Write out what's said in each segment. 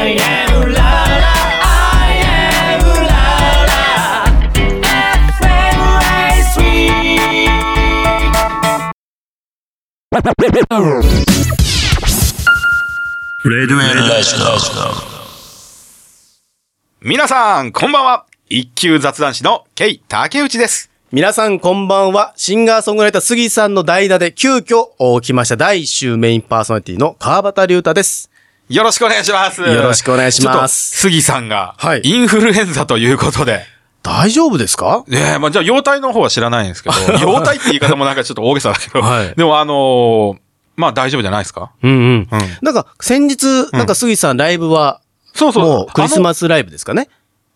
I am la la I am la la レディオエルラジ皆さん、こんばんは。一級雑談師のケイ竹内です。皆さんこんばんは。シンガーソングライター杉さんの代打で急遽来ました第1週メインパーソナリティの川端龍太です。よろしくお願いします。よろしくお願いします杉さんが、はいインフルエンザということで、大丈夫ですか？ねえ、まあ、じゃあ、容体の方は知らないんですけど、容体って言い方もなんかちょっと大げさだけど、はいでもあのーまあ大丈夫じゃないですか？うんうん。うん。なんか先日、なんか杉さんライブは、そうそう。もうクリスマスライブですかね？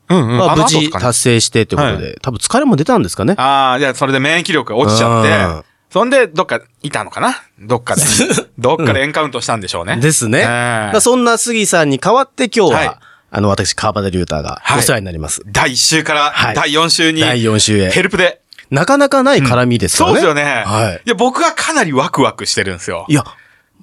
うんうん。まあ無事達成してということで、多分疲れも出たんですかね？ああ、じゃあそれで免疫力が落ちちゃうんって、そんで、どっかいたのかな？どっかで。どっかでエンカウントしたんでしょうね。ですね。そんな杉さんに代わって今日は、はいあの私川端龍太がはいお世話になります。第1週からはい第4週に、第4週へ。ヘルプで。なかなかない絡みですよね。そうですよね。はい。いや、僕はかなりワクワクしてるんですよ。いや、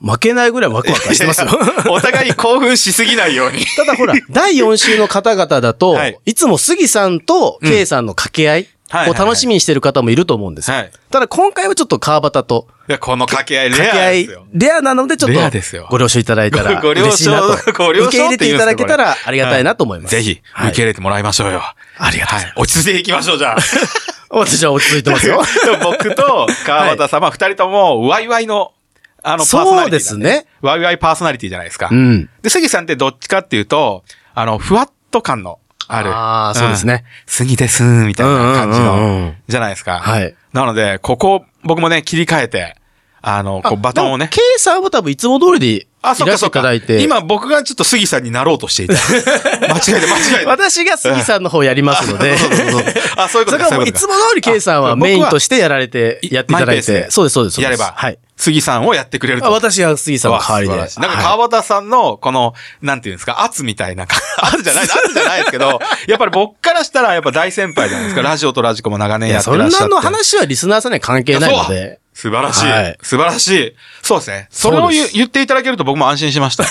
負けないぐらいワクワクしてますよ。お互い興奮しすぎないように。ただほら、第4週の方々だと、はいい、つも杉さんと K さんの掛け合いはいを楽しみにしてる方もいると思うんですよ。はいただ今回はちょっと川端といや、この掛け合いレ掛け合いレアなのでちょっレアですよとご了承いただいたらごご了承嬉しいなと。ご了承受け入れていただけたらありがたいなと思います。ぜひ、はい受け入れてもらいましょうよ。ありがとうございはい。落ち着いていきましょう、じゃあ。私は落ち着いてますよ。僕と川端様、二人とも、ワイワイの、あの、パーソナリティだ、そうですね。ワイワイパーソナリティじゃないですか。うん。で、杉さんってどっちかっていうと、あの、ふわっと感のある。あーそうですね。ん杉です、みたいな感じのん、じゃないですか。はい。なので、ここ、僕もね、切り替えて、あの、こう、バトンをね。K さんは多分いつも通りでいあ、そっかそったか。だいて。今僕がちょっと杉さんになろうとしていた。間違えた、間違えた。私が杉さんの方やりますので。あ、そういうことか。それからいうことかいつも通り K さんはメインとしてやられて、いやっていただいて。そうです。そうですやれば、はい。杉さんをやってくれるあと。私が杉さんの代わりで。なんかはい川端さんの、この、なんていうんですか、圧みたいな、圧じゃない、圧じゃないですけど、やっぱり僕からしたらやっぱ大先輩じゃないですか。ラジオとラジコも長年いや、やってそんらっしゃって。なの話はリスナーさんには関係ないので。素晴らしい,、はい素晴らしい。そうですね。それを言言っていただけると僕も安心しました。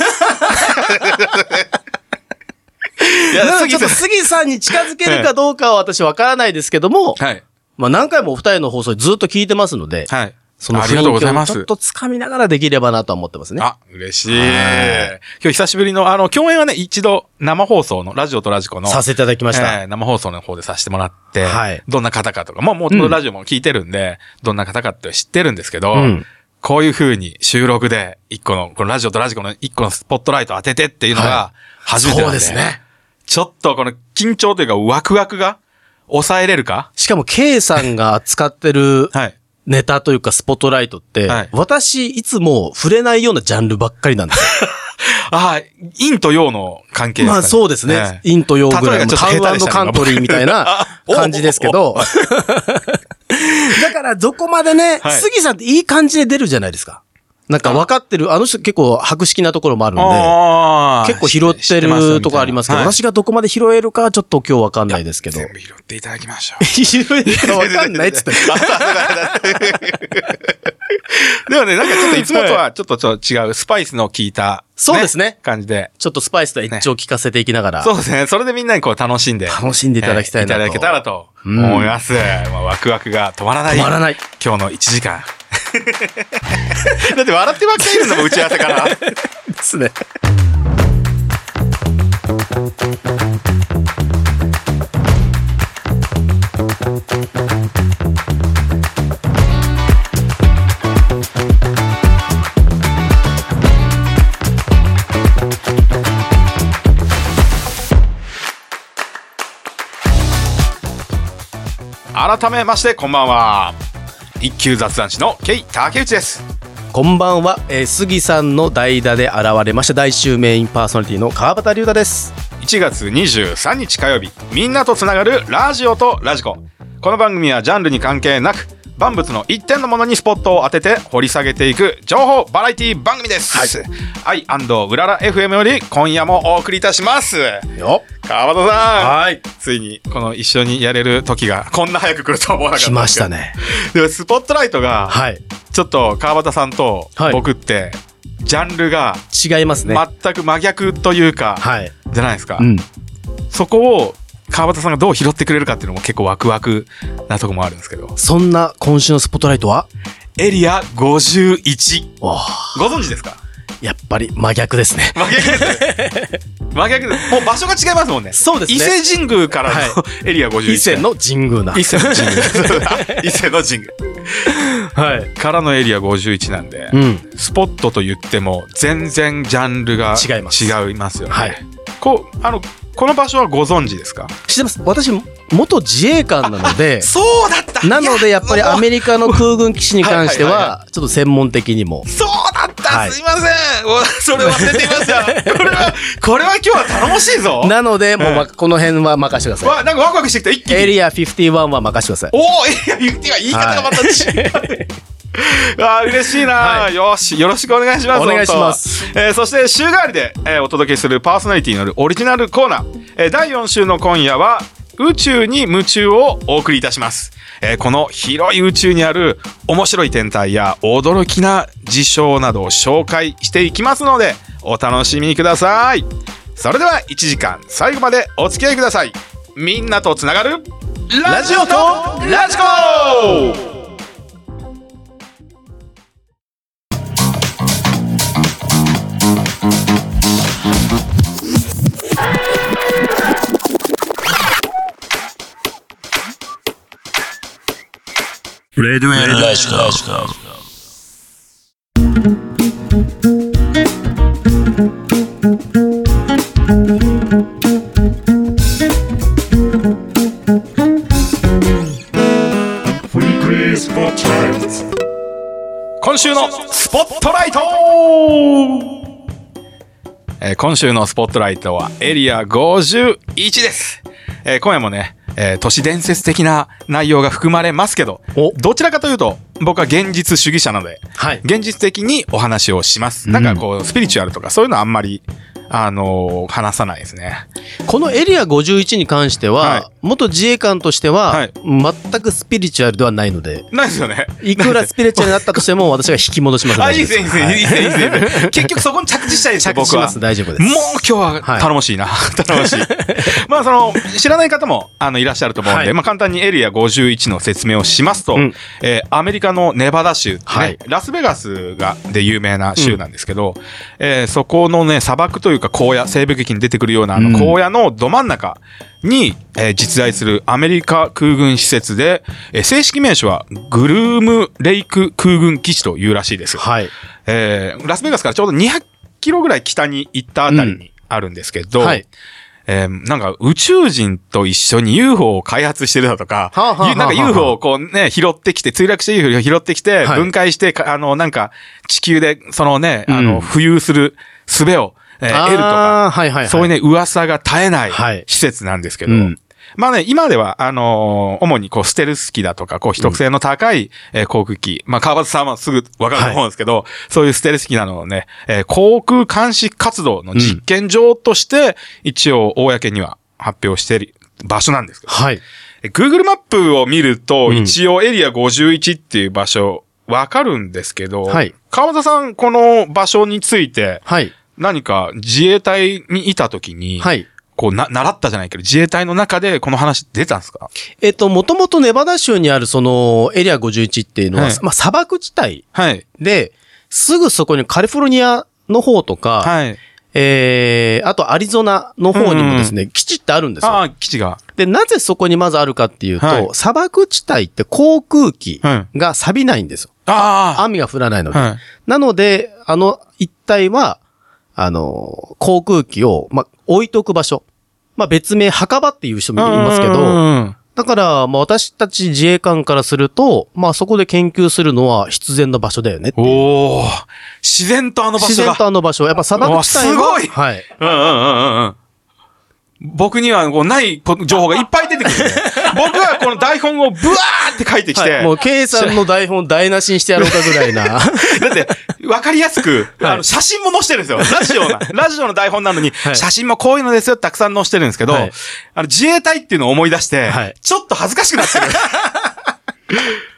いや、ちょっと杉さん。杉さんに近づけるかどうかは私わからないですけども、はい。まあ何回もお二人の放送ずっと聞いてますので、はい。そのありがとうございます雰囲気をちょっと掴みながらできればなとは思ってますね。あ、嬉しい。はい今日久しぶりの、あの、共演はね、一度生放送の、ラジオとラジコの。させていただきました。えー生放送の方でさせてもらって、はいどんな方かとか、もう、もう、ラジオも聞いてるんで、どんな方かって知ってるんですけど、うんこういう風に収録で、一個の、このラジオとラジコの一個のスポットライトを当ててっていうのがは、初めてなんそうですね。ちょっとこの緊張というか、ワクワクが抑えれるか？しかも K さんが扱ってる はい。ネタというかスポットライトって、はい私いつも触れないようなジャンルばっかりなんですよ。ああ、陰と陽の関係ですか、ね。まあそうですね。ええインとヨーぐらいのタウンカントリーみたいな 感じですけど。だからどこまでね、はい杉さんっていい感じで出るじゃないですか。なんか分かってる、あの人結構博識なところもあるんで、結構拾ってるとこありますけど、はい私がどこまで拾えるかはちょっと今日分かんないですけど。全部拾っていただきましょう。拾えるか分かんないっつって。でもね、なんかちょっといつもとはちょっとちょっと違う、スパイスの効いた、そうですね感じで。ちょっとスパイスとエッジを効かせていきながら。そうですね。それでみんなにこう楽しんで。楽しんでいただきたいなとえーいただけたらと思います。まあ、ワクワクが止まらない。止まらない。今日の1時間。だって笑ってばっかりいるのも打ち合わせから。ですね。改めまして、こんばんは。一級雑談師のケイ竹内です。こんばんは、えー杉さんの代打で現れました大衆メインパーソナリティの川端龍太です。1月23日火曜日みんなとつながるラジオとラジコこの番組はジャンルに関係なく万物の一点のものにスポットを当てて掘り下げていく情報バラエティ番組ですはい、うらら FM より今夜もお送りいたしますよ川端さんはい。ついにこの一緒にやれる時がこんな早く来るとは思わなかった来ましたね。でもスポットライトがはい。ちょっと川端さんとはい僕ってジャンルが違いますね。全く真逆というか、はい。じゃないですか。うん。そこを川端さんがどう拾ってくれるかっていうのも結構ワクワクなとこもあるんですけど。そんな今週のスポットライトは？エリア51。わご存知ですか？やっぱり真逆ですね。真逆です。真逆です。もう場所が違いますもんね。そうですね伊勢神宮からのはエリア51。伊勢の神宮な。伊勢の神宮。伊勢の神宮。はい。からのエリア51なんで、うん。スポットと言っても全然ジャンルが違います違いますよね。はい。こう、あの、この場所はご存知ですか？知ってます。私、元自衛官なので、そうだったなのでやっぱりアメリカの空軍基地に関してはいはいは、ちょっと専門的にも。そうだった、はいすいませんおそれ忘れていました これは、これは今日は頼もしいぞなので、もうま、はいこの辺は任せてくださわ、なんかワクワクしてきた、一気い。エに。リア51は任せてください。おおエリア50は言い方がまた違う。あー嬉しいな、はよし、よろしくお願いします。お願いします。えーそして週替わりで、えーお届けするパーソナリティによるオリジナルコーナー。えー第4週の今夜は、宇宙に夢中をお送りいたします。えーこの広い宇宙にある面白い天体や驚きな事象などを紹介していきますので、お楽しみください。それでは1時間最後までお付き合いください。みんなとつながるラジオとラジコレデュえー今週のスポットライトはエリア51です。えー今夜もね、えー都市伝説的な内容が含まれますけどお、どちらかというと、僕は現実主義者なので、はい。現実的にお話をします。なんかこう、スピリチュアルとかそういうのはあんまり、あのー話さないですね。このエリア51に関しては、はい元自衛官としては、はい全くスピリチュアルではないので、ないですよね。いくらスピリチュアルになったとしても、私が引き戻します。あ、いいですね、いいですね、いいですね、いいはですね。結局そこに着地したいですよ、僕は。着地します。大丈夫です。もう今日は頼もしいな。頼もしい。まあその、知らない方もあのいらっしゃると思うんで、はいまあ簡単にエリア51の説明をしますと、うんえーアメリカのネバダ州ね、はいラスベガスがで有名な州なんですけど、えーそこのね、砂漠というか荒野、西部劇に出てくるようなあうんの荒野のど真ん中に、えー実在するアメリカ空軍施設で、えー正式名称はグルームレイク空軍基地というらしいです。はい。えーラスベガスからちょうど200キロぐらい北に行ったあたりにあるんですけど、はい。えーなんか宇宙人と一緒に UFO を開発してるだとか、はあはあはあはあなんか UFO をこうね、拾ってきて、墜落した UFO を拾ってきて、はい分解して、かあの、なんか地球でそのね、あうんの、浮遊する術を、えー得るとか、はいはいはい。そういうね、噂が絶えないはい。施設なんですけど、うん。まあね、今では、あのー主にこう、ステルス機だとか、こう、秘匿性の高い、えー航空機。まあ、川端さんはすぐわかると思うんですけど、そういうステルス機などのね、えー航空監視活動の実験場として、一応、公には発表している場所なんですけど、はい。え Google マップを見ると、うん。一応エリア51っていう場所、わかるんですけど、はい。川端さん、この場所について、はい。何か自衛隊にいた時に、はい。こうな、習ったじゃないけど、自衛隊の中でこの話出たんですか？えっと、もともとネバダ州にあるそのエリア51っていうのは、はいまあ砂漠地帯はい。で、すぐそこにカリフォルニアの方とか、はい。えー、あとアリゾナの方にもですね、基地ってあるんですよ。ああ、基地が。で、なぜそこにまずあるかっていうと、はい砂漠地帯って航空機はいが錆びないんですよ。あ雨が降らないので。はい。なので、あの一帯は、あの、航空機を、まあ、置いとく場所。まあ、別名墓場っていう人もいますけうど、んだから、まあ、私たち自衛官からすると、まあ、そこで研究するのは必然の場所だよねっていう。おお自然とあの場所が。自然とあの場所。やっぱ砂漠地帯すごいはい。うんうんうんうんうん。僕にはこうないこ情報がいっぱい出てくるんで。僕はこの台本をブワーって書いてきて、はいもう、K さんの台本台無しにしてやろうかぐらいな。だって、わかりやすく、はいあの、写真も載せてるんですよ。ラジオな、ラジオの台本なのに、はい写真もこういうのですよたくさん載せてるんですけど、はいあの、自衛隊っていうのを思い出して、はいちょっと恥ずかしくなってる。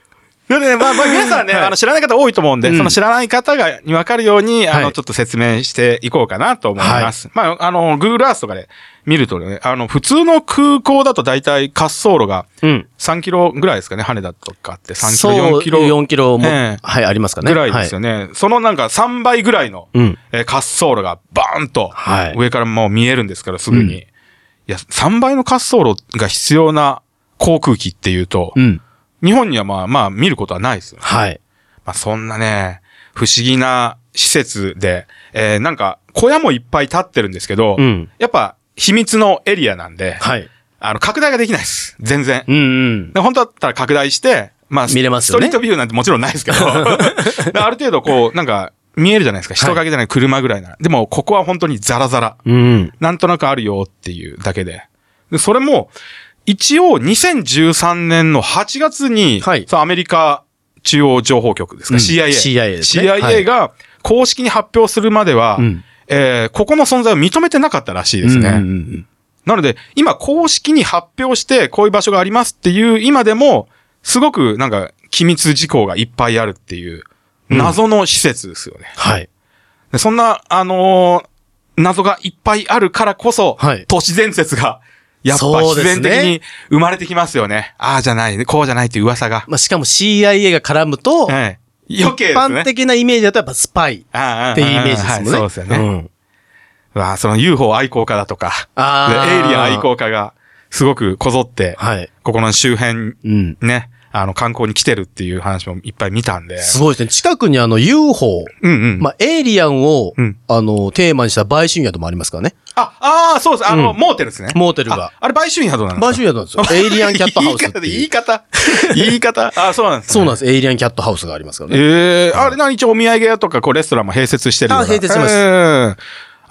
で、まあ、まあ、皆さんね、はいあの、知らない方多いと思うんで、うんその知らない方が、に分かるように、あの、はいちょっと説明していこうかなと思います。まあ、あの、Google Earth とかで見るとね、あの、普通の空港だと大体滑走路がうん。3キロぐらいですかね、羽田とかって3キそロ、う、4キロ4キロも、ええはい、ありますかね。ぐらいですよね。そのなんか3倍ぐらいの、うん。えー滑走路がバーンとはい上からもう見えるんですから、すぐに。うんいや、3倍の滑走路が必要な航空機っていうと、うん。日本にはまあまあ見ることはないですよね。はい。まあそんなね、不思議な施設で、えーなんか小屋もいっぱい立ってるんですけど、うん。やっぱ秘密のエリアなんで、はい。あの、拡大ができないです。全然。うんうん。で本当だったら拡大して、まあ、見れますよねストリートビューなんてもちろんないですけど、である程度こう、なんか、見えるじゃないですか。人影じゃない車ぐらいなら。でも、ここは本当にザラザラ。うん。なんとなくあるよっていうだけで。で、それも、一応2013年の8月に、はい。アメリカ中央情報局ですか、うん。CIA。CIA ですね。CIA が公式に発表するまでは、うん。えーここの存在を認めてなかったらしいですね。うんうんうんなので、今公式に発表して、こういう場所がありますっていう今でも、すごくなんか、機密事項がいっぱいあるっていう、謎の施設ですよね。はい。でそんな、あのー謎がいっぱいあるからこそ、はい。都市伝説が、やっぱ自然的に生まれてきますよね。ああじゃない、こうじゃないっていう噂が。まあ、しかも CIA が絡むと、ええ余計ね。般的なイメージだとやっぱスパイっっていうイメージですもんね。そうですよね。うんうわあその UFO 愛好家だとか、エイリアン愛好家が、すごくこぞって、はい。ここの周辺うん。ね、あの、観光に来てるっていう話もいっぱい見たんで。すごいですね。近くにあの UFO、うんうん。まあ、エイリアンを、うんあの、テーマにした売春宿もありますからね。あ、ああ、そうです。あの、うんモーテルですね。モーテルがああれ、売春宿なんですか？売春宿なんですよ。エイリアンキャットハウスって言い方、言い方？あ、そうなんです、ね。そうなんです。エイリアンキャットハウスがありますからね。ええあれな、一応お土産屋とか、こう、レストランも併設してるあ併設してますええ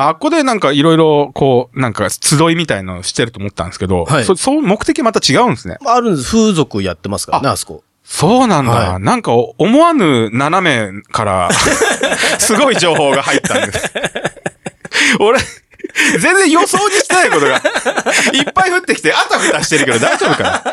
あっこでなんかいろいろ、こう、なんか集いみたいなのしてると思ったんですけど、はいそそう、目的また違うんですね。あるんです。風俗やってますからね、あそこ。そうなんだ。はいなんか思わぬ斜めから、すごい情報が入ったんです。俺、全然予想にしてないことが、いっぱい降ってきて、あたふたしてるけど大丈夫かな？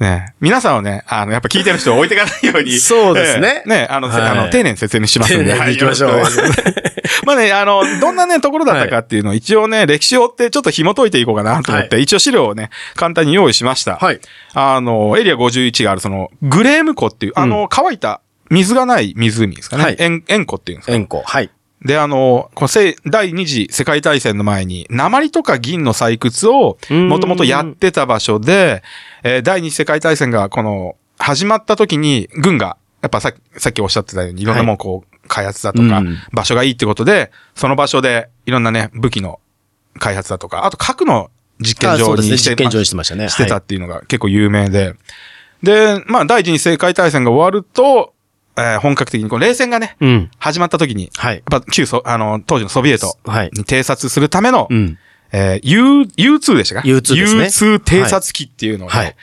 ねえ皆さんをね、あの、やっぱ聞いてる人を置いていかないように。そうですねええねえあの、はいあの、丁寧に説明しますんで。丁寧に行きましょう まあね、あの、どんなね、ところだったかっていうのを一応ね、歴史を追ってちょっと紐解いていこうかなと思って、は一応資料をね、簡単に用意しました。はい。あの、エリア51がある、その、グレーム湖っていう、あの、乾いた、水がない湖ですかね。はい塩塩湖っていうんですか。円湖。はい。で、あの、このせ第二次世界大戦の前に、鉛とか銀の採掘を、うんもともとやってた場所で、えー第二次世界大戦が、この、始まった時に、軍が、やっぱささっきおっしゃってたように、いろんなもんこう、開発だとかうん、場所がいいってことで、その場所で、いろんなね、武器の開発だとか、あと核の実験。場にして実験場にしてましたね。してたはいっていうのが結構有名で。で、まあ、第一次世界大戦が終わると、えー本格的にこう冷戦がね、うん。始まった時に、はい。やっぱ旧ソ、あの、当時のソビエトはい。に偵察するための、うん。えー U、U2 でしたか？U2 ですね U2 偵察機っていうのをね、はい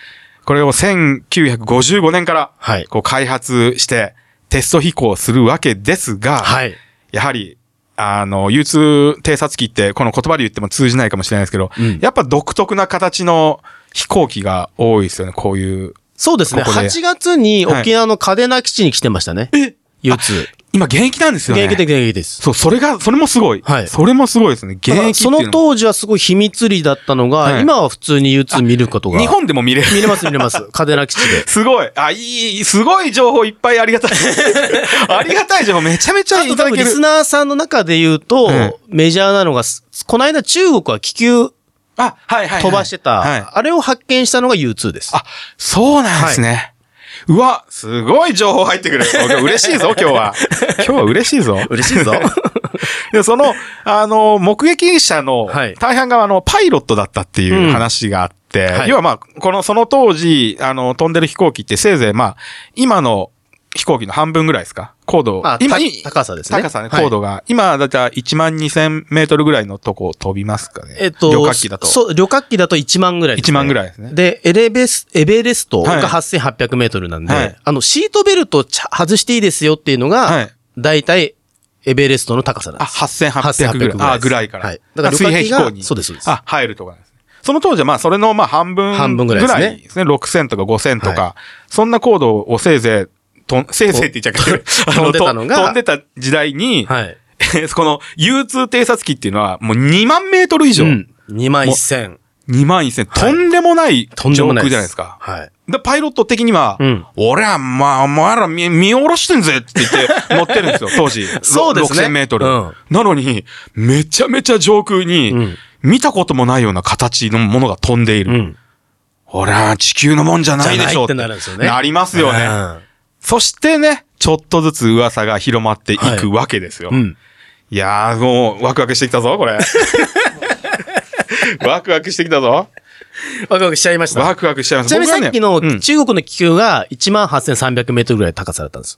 これを1955年から、はい。こう開発して、テスト飛行するわけですが、はい。やはり、あの、U2 偵察機って、この言葉で言っても通じないかもしれないですけど、うんやっぱ独特な形の飛行機が多いですよね、こういう。そうですね。ここで8月に沖縄の嘉手納基地に来てましたね。え？U2。今現役なんですよね。現役的現役です。そう、それが、それもすごい。はいそれもすごいですね。現役っていうのの当時はすごい秘密裏だったのが、はい今は普通に U2 見ることが。日本でも見れる。見れます見れます。嘉手納基地で。すごい。あ、いい、すごい情報いっぱいありがたい。ありがたい情報めちゃめちゃいただける。リスナーさんの中で言うと、うんメジャーなのが、すこの間中国は気球あ、はいはい、はい。飛ばしてた、はい。あれを発見したのが U2 です。あ、そうなんですね。うわ、すごい情報入ってくる。嬉しいぞ、今日は。今日は嬉しいぞ。嬉しいぞ。で、その、あの、目撃者のはい大半があの、パイロットだったっていう話があって、はい要はまあ、この、その当時、あの、飛んでる飛行機ってせいぜいまあ、今の飛行機の半分ぐらいですか高度。あた今い高さですね高さね、はい高度が。今、だいたい1万2000メートルぐらいのとこ飛びますかね。えっと、旅客機だと。そう、旅客機だと1万ぐらいです、ね。1万ぐらいですねで、エレベス、エベレストはいが8800メートルなんで、はいあの、シートベルトちゃ外していいですよっていうのが、はい。だいたいエベレストの高さなんあ、です。8800ぐらい。あ、ぐらいから。はい。だから水旅客機が平飛行に。そうです、そうです。あ、入るとかですね。その当時はまあ、それのまあ半分半分ぐらいですねですね。6000とか5000とか、はそんな高度をせいぜいとん、せいぜいって言っちゃうけど、あ飛んでたのがと飛んでた時代に、はい。この U2 偵察機っていうのはもう2万メートル以上。うん。2万1000。2万1000。とんでもない上とんでもない空じゃないですか。はい。で、パイロット的には、うん俺は、まあ、お前ら見、見下ろしてんぜって言って乗ってるんですよ、当時。そうですね6000メートル。うんなのに、めちゃめちゃ上空に、うん見たこともないような形のものが飛んでいる。うん。俺は地球のもんじゃないでしょってなるんですよねなりますよね。うんそしてね、ちょっとずつ噂が広まっていくわけですよ。うん。いやー、もう、ワクワクしてきたぞ、これ。ワクワクしてきたぞ。ワクワクしちゃいました。ワクワクしちゃいます。ちなみにさっきのうん中国の気球が18,300メートルぐらい高さだったんです。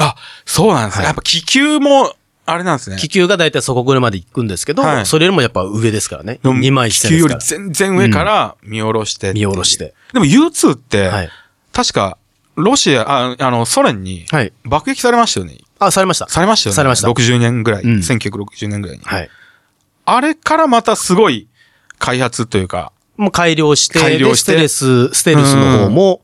あ、そうなんですね。やっぱ気球も、あれなんですね。気球がだいたいそこぐらいまで行くんですけど、はいそれよりもやっぱ上ですからね。でも2万気1000球より全然上から見下ろしてう見下ろして。でも U2 って、ら。はい。確か、ロシア、ああの、ソ連にはい。爆撃されましたよね。あ、されました。されましたよね。されました60年ぐらい。うん1960年ぐらいに。はい。あれからまたすごい開発というか、もう改良して、改良してでステルス、ステルスの方も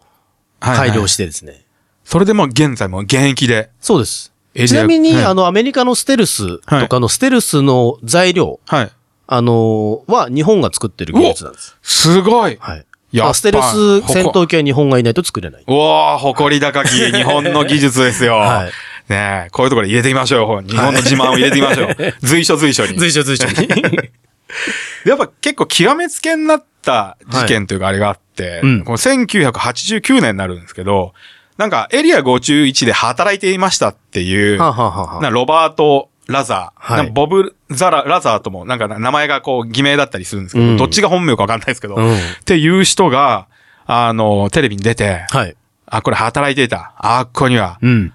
はいはい改良してですね。それでもう現在も現役で。そうです。ちなみに、はいあの、アメリカのステルスとかのステルスの材料、はい。あのーは日本が作ってる技術なんです。すごい。はい。やっぱあステルス戦闘機は日本がいないと作れない。うわー、誇り高き日本の技術ですよ。はいねえ、こういうところ入れてみましょう。日本の自慢を入れてみましょう。随所随所に。随所随所に。やっぱ結構極めつけになった事件というかあれがあって、うんこの1989年になるんですけど、なんかエリア51で働いていましたっていう、なロバート・ラザー、はいボブ・ザラ・ラザーともなんか名前がこう偽名だったりするんですけど、うんどっちが本名かわかんないですけど、うんっていう人が、あの、テレビに出て、はい。あ、これ働いていた。あっこにはうん。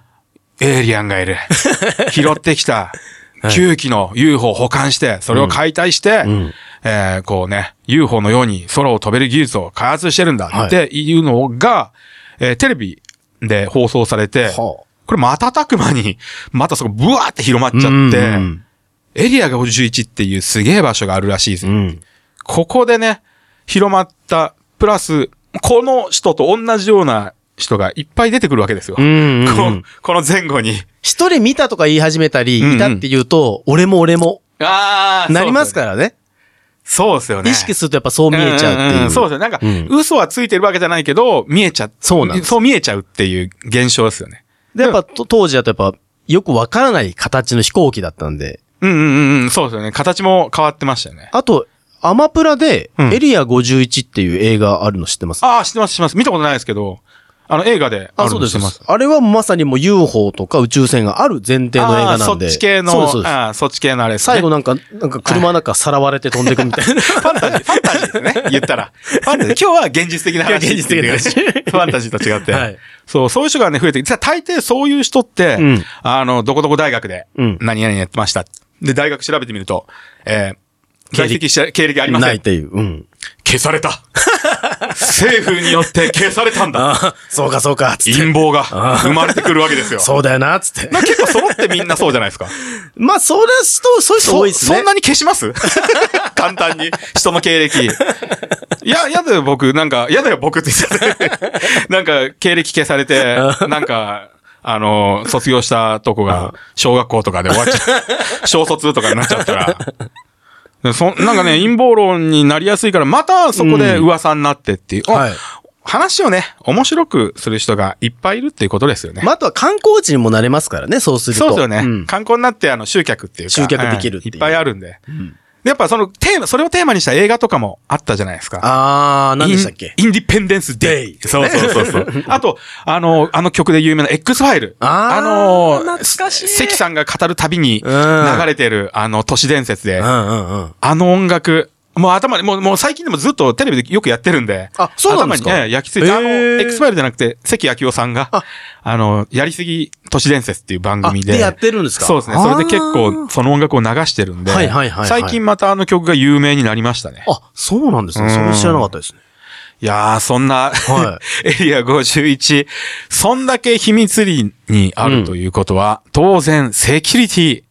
エイリアンがいる。拾ってきた。はい9機の UFO を保管して、それを解体して、んえーこうね、UFO のように空を飛べる技術を開発してるんだはいっていうのが、えーテレビで放送されて、はこれ瞬く間に、またそこブワーって広まっちゃって、うんエリアが51っていうすげえ場所があるらしいですよ。うん。ここでね、広まった、プラス、この人と同じような人がいっぱい出てくるわけですよ。うんうんうんこのこの前後に。一人見たとか言い始めたり、うんうんいたって言うと、俺も俺も、あなりますからね。そうですよね。意識するとやっぱそう見えちゃうってんんいう。んそうですよ。なんか、うん嘘はついてるわけじゃないけど、見えちゃう。そうなんですそう見えちゃうっていう現象ですよね。で、やっぱと当時だとやっぱ、よくわからない形の飛行機だったんで。うんうんうんうん、そうですよね。形も変わってましたよね。あと、アマプラで、うんエリア51っていう映画あるの知ってます？ああ、知ってます、知ってます。見たことないですけど、あの映画であるそうですます？。あれはまさにもう UFO とか宇宙船がある前提の映画なんで。そっち系の、そうでうあーそっち系のあれですね。最後なんか、なんか車なんかさらわれて飛んでいくみたいな。ファンタジー、ファンタジーですね。言ったら。ファンタジー。今日は現実的な話。現実的な話ファンタジーと違って。はいそう、そういう人がね、増えてきて、大抵そういう人って、うんあの、どこどこ大学でうん、何々やってました。で、大学調べてみると、えー、在籍した経歴ありません。ないっていう。うん。消された。政府によって消されたんだ。そうかそうか。陰謀が生まれてくるわけですよ。そうだよな、つって。まあ結構揃ってみんなそうじゃないですか。まあ、それ人、そういう人多いですね。そんなに消します？簡単に。人の経歴。いや、やだよ、僕。なんか、やだよ、僕って言ってた。なんか、経歴消されて、なんか、あの、卒業したとこが、小学校とかで終わっちゃう。小卒とかになっちゃったら。でそなんかね、陰謀論になりやすいから、またそこで噂になってっていう。あはい話をね、面白くする人がいっぱいいるっていうことですよね。まあ、あとは観光地にもなれますからね、そうすると。そうですよね。ん観光になって、あの、集客っていうか。集客できるっていうんいっぱいあるんで。でやっぱそのテーマ、それをテーマにした映画とかもあったじゃないですか。あー、何でしたっけ？インディペンデンスデイ。そうそうそうそう。あと、あの、あの曲で有名な X ファイル。あーの、懐かしい関さんが語るたびにうん流れてる、あの、都市伝説で。あの音楽、もう頭に、もう、もう最近でもずっとテレビでよくやってるんで。あそうなんですか？頭にね焼き付いて、あの、へー X ファイルじゃなくて、関明夫さんが、あの、やりすぎ都市伝説っていう番組で。あでやってるんですか？そうですね。それで結構、その音楽を流してるんで。はいはいはいはい最近またあの曲が有名になりましたね。あ、そうなんですね。それ知らなかったですね。いやー、そんな、は エリア51、そんだけ秘密裏にあるということは、当然、セキュリティ。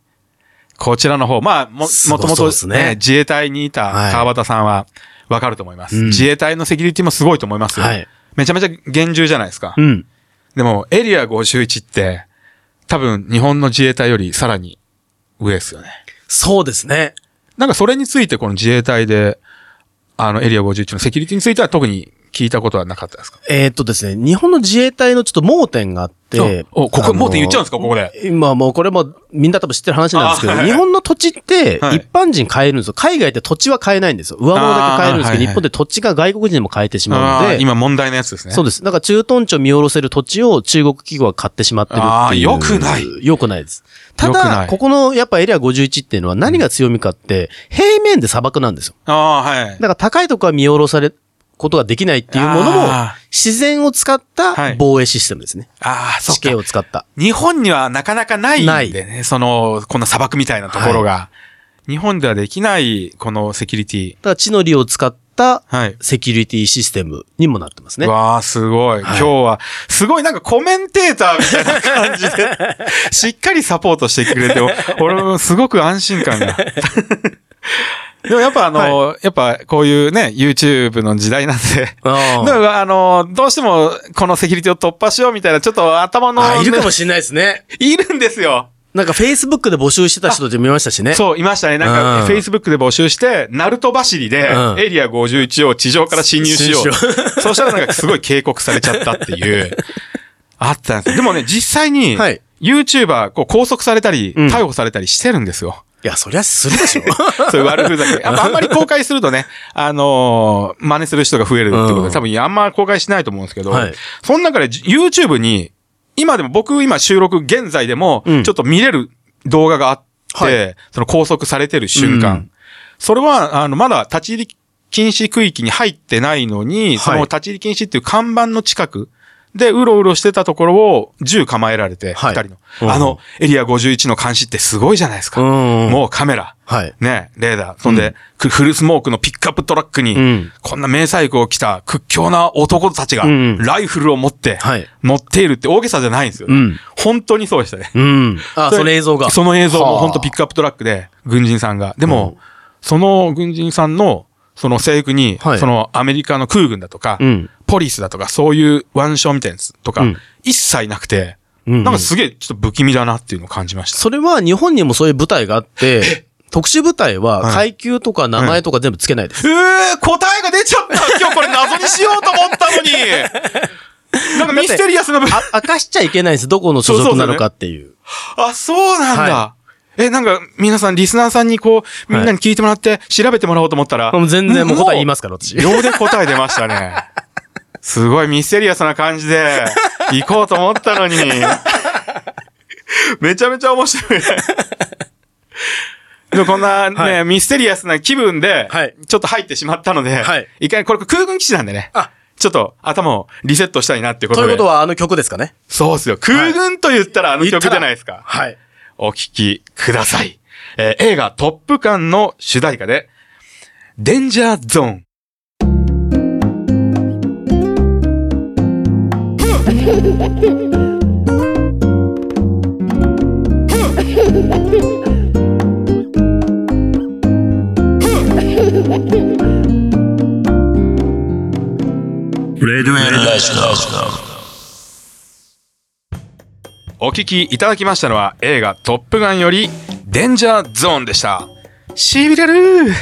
こちらの方、まあ、も、もともとねね、自衛隊にいたはい川端さんは、わかると思います、うん自衛隊のセキュリティもすごいと思いますよ。はいめちゃめちゃ厳重じゃないですか。うん。でも、エリア51って、多分日本の自衛隊よりさらに上ですよね。そうですね。なんかそれについてこの自衛隊で、あのエリア51のセキュリティについては特に聞いたことはなかったですか？えーっとですね、日本の自衛隊のちょっと盲点があって、お、ここ、あのもうって言っちゃうんですか？ここで。今もうこれもみんな多分知ってる話なんですけど、あはい日本の土地ってはい一般人買えるんですよ。海外って土地は買えないんですよ。上物だけ買えるんですけど、日本で土地が外国人でも買えてしまうので、今問題のやつですね。そうです。だから駐屯地を見下ろせる土地を中国企業が買ってしまってるっていう。あー良くない。良くないです。ただ、ここのやっぱエリア51っていうのは何が強みかって、平面で砂漠なんですよ。ああ、はいだ。から高いところは見下ろされることができないっていうものもあ、自然を使ったはい防衛システムですね。ああ、そっか地形。を使った。日本にはなかなかないんでね、その、この砂漠みたいなところが。日本ではできない、このセキュリティ。だから地の利を使ったはい。セキュリティシステムにもなってますね。わあ、すごい。今日は、すごいなんかコメンテーターみたいな感じで、しっかりサポートしてくれて、俺もすごく安心感が。でもやっぱあの、やっぱこういうね、YouTube の時代なんで、だからあの、どうしてもこのセキュリティを突破しようみたいな、ちょっと頭の、あ、いるかもしれないですね。いるんですよ。なんか Facebook で募集してた人たち見ましたしね。そう、いましたね。なんか、うん Facebook で募集して、ナルト走りでう、んエリア51を地上から侵入しよう。そうしたらなんかすごい警告されちゃったっていう、あったんですよ。でもね、実際にはい、YouTuber、こう拘束されたり、うん逮捕されたりしてるんですよ。いや、そりゃするでしょ。そういう悪ふざけ。ああんまり公開するとね、あのー真似する人が増えるってことで、うん多分あんま公開しないと思うんですけど、はいその中で YouTube に、今でも僕今収録現在でもうん、ちょっと見れる動画があって、はいその拘束されてる瞬間。うんそれは、あの、まだ立ち入り禁止区域に入ってないのに、いその立ち入り禁止っていう看板の近くでうろうろしてたところを銃構えられて、二、はい人の。うんあの、エリア51の監視ってすごいじゃないですか。うんもうカメラ。はい。ね、レーダー。そんで、くフルスモークのピックアップトラックに、うんこんな迷彩服を着た屈強な男たちが、うんライフルを持って、はい乗っているって大げさじゃないんですよ、ねうん本当にそうでしたね。うん。あ、その映像が。その映像もはあ本当ピックアップトラックで、軍人さんが。でも、うんその軍人さんの、その制服に、はいそのアメリカの空軍だとか、うんポリスだとか、そういう腕章みたいなやつとか、うん一切なくて、うんなんかすげえちょっと不気味だなっていうのを感じました。それは日本にもそういう部隊があって、特殊部隊ははい階級とか名前とか全部つけないです。ええ答えが出ちゃった 今日これ謎にしようと思ったのに なんかミステリアスな部分。あ、明かしちゃいけないんです。どこの所属なのかっていう。あ、そうなんだ。はえ、なんか、皆さん、リスナーさんにこう、みんなに聞いてもらって、調べてもらおうと思ったら。もう全然もう答え言いますから、私。秒で答え出ましたね。すごいミステリアスな感じで、行こうと思ったのに。めちゃめちゃ面白い。でもこんなね、はいミステリアスな気分で、はいちょっと入ってしまったので、はい一回、これ空軍基地なんでね。あちょっと頭をリセットしたいなっていうことで。ということは、あの曲ですかね？そうですよ。空軍と言ったらあの曲じゃないですか。はい。お聴きください。えー映画トップガンの主題歌で、デンジャーゾーン。お聴きいただきましたのは映画トップガンよりデンジャーゾーンでした。しびれる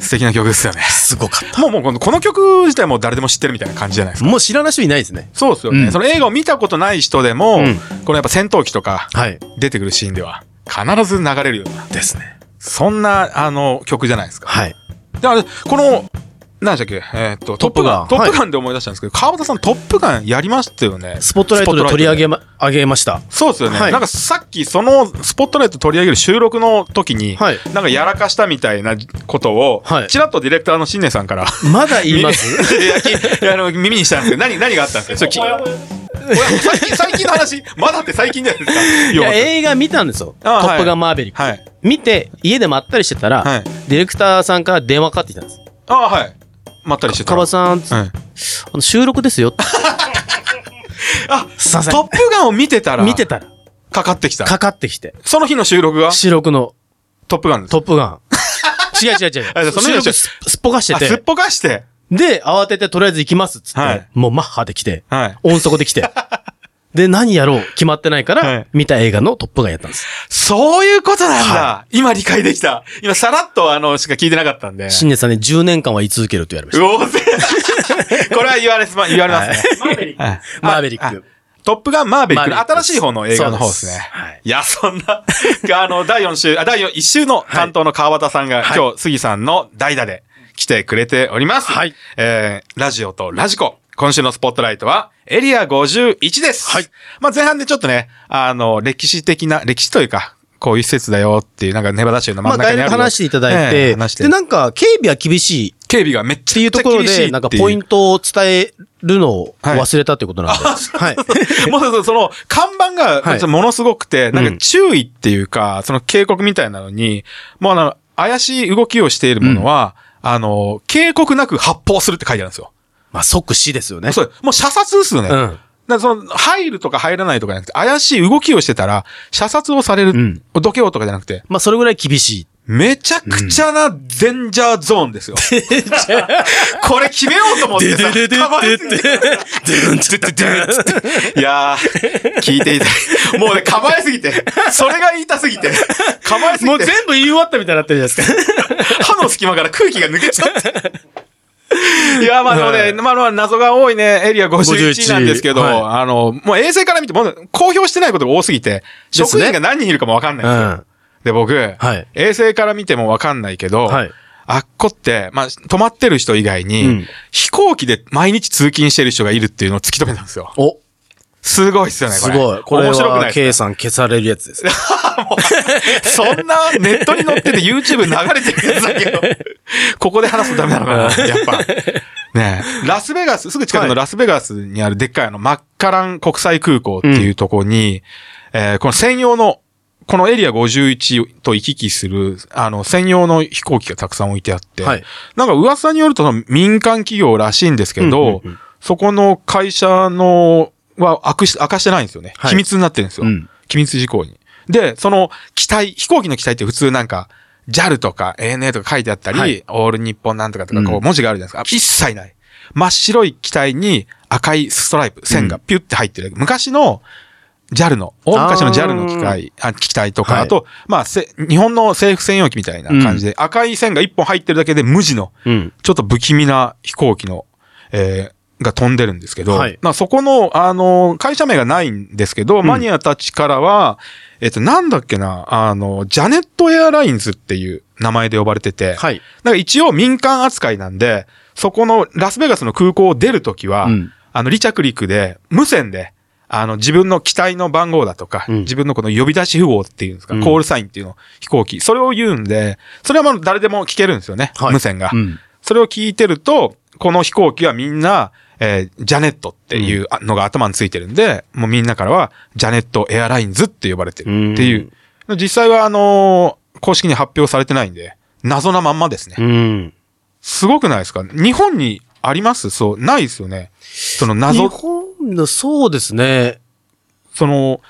素敵な曲ですよね。すごかった。もうもうこのこの曲自体も誰でも知ってるみたいな感じじゃないですか。もう知らない人いないですね。そうですよね。うんその映画を見たことない人でも、うんこのやっぱ戦闘機とかはい。出てくるシーンでは必ず流れるような、ですね。そんなあの曲じゃないですか。はい。で、あれ、この、何でしたっけ？えーっと、トップガン。トトップガンで思い出したんですけど、川端さんトップガンやりましたよね。スポットライトで取り上げま、上げました。そうですよね。はいなんかさっきそのスポットライト取り上げる収録の時に、はいなんかやらかしたみたいなことを、はいちらっとディレクターの新根さんから、まだ言います？いやきいやあの耳にしたんですけど、何、何があったんですか？最近、最近の話、まだって最近じゃないですか。いや、映画見たんですよ。トップガンマーヴェリック。はい。見て、家でまったりしてたら、はいディレクターさんから電話かかってきたんです。ああ、はい。まったりしてたら。カバさん、あの収録ですよ。あ、すいませんトップガンを見てたら、見てたら、かかってきた。かかってきて。その日の収録が？収録のトップガンです。トップガン。違う違う違う。あその収録すすっぽかしてあ、すってて。ぽかして。で、慌ててとりあえず行きますっつって、はいもうマッハで来て、はい。音速で来て。で、何やろう決まってないから、はい見た映画のトップガンやったんです。そういうことなんだ、は今理解できた。今さらっとあの、しか聞いてなかったんで。新年さんね、10年間は言い続けると言われましうおぜ これは言われすま、言われますね。マーベリック。マーベリッあク。トップガンマーベリック新しい方の映画の方ですね。そうですはいいや、そんな、あの、第4週、あ、第1週の担当の川端さんが、はい今日、杉さんの代打で来てくれております。はい。えー、ラジオとラジコ。今週のスポットライトは、エリア51です。はい。まあ、前半でちょっとね、あの、歴史的な、歴史というか、こういう施設だよっていう、なんか、ネバダ州の真ん中にあるよ。話していただいえて、えてで、なんか、警備は厳しいっ警備がめっちゃていうところで、厳しいっていうなんか、ポイントを伝えるのをはい忘れたということなんで。はい。もうそうその、看板がはいものすごくて、なんか注意っていうか、その警告みたいなのに、もうあの、怪しい動きをしているものは、あの、警告なく発砲するって書いてあるんですよ。まあ、即死ですよね。そう、もう射殺ですよね。うん。だその、入るとか入らないとかじゃなくて、怪しい動きをしてたら、射殺をされる、ん。どけようとかじゃなくて、まあ、それぐらい厳しい。めちゃくちゃなデンジャーゾーンですよ。これ決めようと思ってさ、構えすぎて。いやー、聞いていたもうね、構えすぎて、それが言いたすぎて、構えすぎて、もう全部言い終わったみたいになってるじゃないですか。歯の隙間から空気が抜けちゃって。いや、まあ、ので、まあ、まあ、謎が多いね、エリア51なんですけど、はあの、もう衛星から見て、もう公表してないことが多すぎて、職員が何人いるかもわかんないんですよ。うん。で、僕、はい衛星から見てもわかんないけど、はいあっこって、まあ、泊まってる人以外に、うん飛行機で毎日通勤してる人がいるっていうのを突き止めたんですよ。お、すごいっすよね、これ。すごい。これ面白くないは、です K さん消されるやつです。か そんなネットに載ってて YouTube 流れてるやつだけど、ここで話すとダメなのかな、やっぱ。ねえ。ラスベガス、すぐ近くのラスベガスにあるでっかいあの、マッカラン国際空港っていうところに、えーこの専用の、このエリア51と行き来する、あの、専用の飛行機がたくさん置いてあって、はい。なんか噂によると民間企業らしいんですけど、うんうんうん。そこの会社の、は明かし明かしてないんですよね。はい。秘密になってるんですよ。うん。機密事項に。で、その機体、飛行機の機体って普通なんか、JAL とか ANA とか書いてあったり、はいオール日本なんとかとかこううん文字があるじゃないですか。一切ない。真っ白い機体に赤いストライプ、線がピュって入ってる。昔の JAL の、大昔の JAL の機械、あ機体とか、はいあと、まあ、せ日本の政府専用機みたいな感じで、赤い線が一本入ってるだけで無地の、うん。ちょっと不気味な飛行機の、えーが飛んでるんですけど、はいまあそこの、あの、会社名がないんですけど、マニアたちからは、えっと、なんだっけな、あの、ジャネットエアラインズっていう名前で呼ばれてて、はい。だから一応民間扱いなんで、そこのラスベガスの空港を出るときは、うん。あの、離着陸で、無線で、あの、自分の機体の番号だとか、うん。自分のこの呼び出し符号っていうんですか、うん。コールサインっていうの、飛行機、それを言うんで、それはもう誰でも聞けるんですよね、はい。無線が。うん。それを聞いてると、この飛行機はみんな、えージャネットっていうのが頭についてるんで、もうみんなからは、ジャネットエアラインズって呼ばれてるっていう。実際は、あのー公式に発表されてないんで、謎なまんまですね。うん。すごくないですか？日本にあります？そう、ないですよね。その日謎、本の、そうですね。その、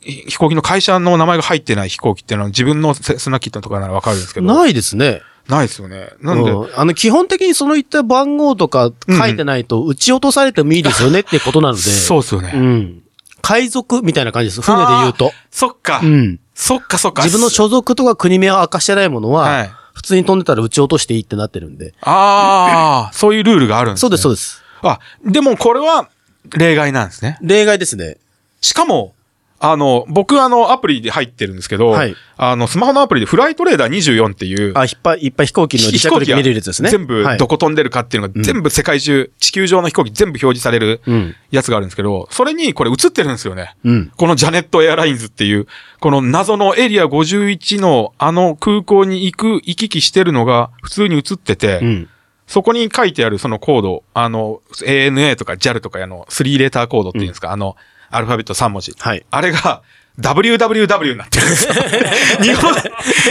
ひ飛行機の会社の名前が入ってない飛行機っていうのは自分のセスナキットとかならわかるんですけど。ないですね。ないですよね。なんで、うんあの、基本的にそのいった番号とか書いてないと、撃ち落とされてもいいですよねってことなので。そうですよね。うん。海賊みたいな感じです。船で言うと。そっか。うん。そっかそっか。自分の所属とか国名を明かしてないものは、はい普通に飛んでたら撃ち落としていいってなってるんで。ああ、そういうルールがあるんですね。そうです、そううです。あ、でもこれは例外なんですね。例外ですね。しかも、あの、僕あの、アプリで入ってるんですけど、はいあの、スマホのアプリでフライトレーダー24っていう、あ、いっぱいいっぱい飛行機の離着陸見れるやつですね。全部はいどこ飛んでるかっていうのが全部世界中、地球上の飛行機全部表示されるうん。やつがあるんですけど、それにこれ映ってるんですよね。うん。このジャネットエアラインズっていう、この謎のエリア51のあの空港に行く、行き来してるのが普通に映ってて、うん。そこに書いてあるそのコード、あの、ANA とか JAL とかあの、3レーターコードっていうんですか、あの、アルファベット3文字。はいあれが、www になってるんですよ。日本、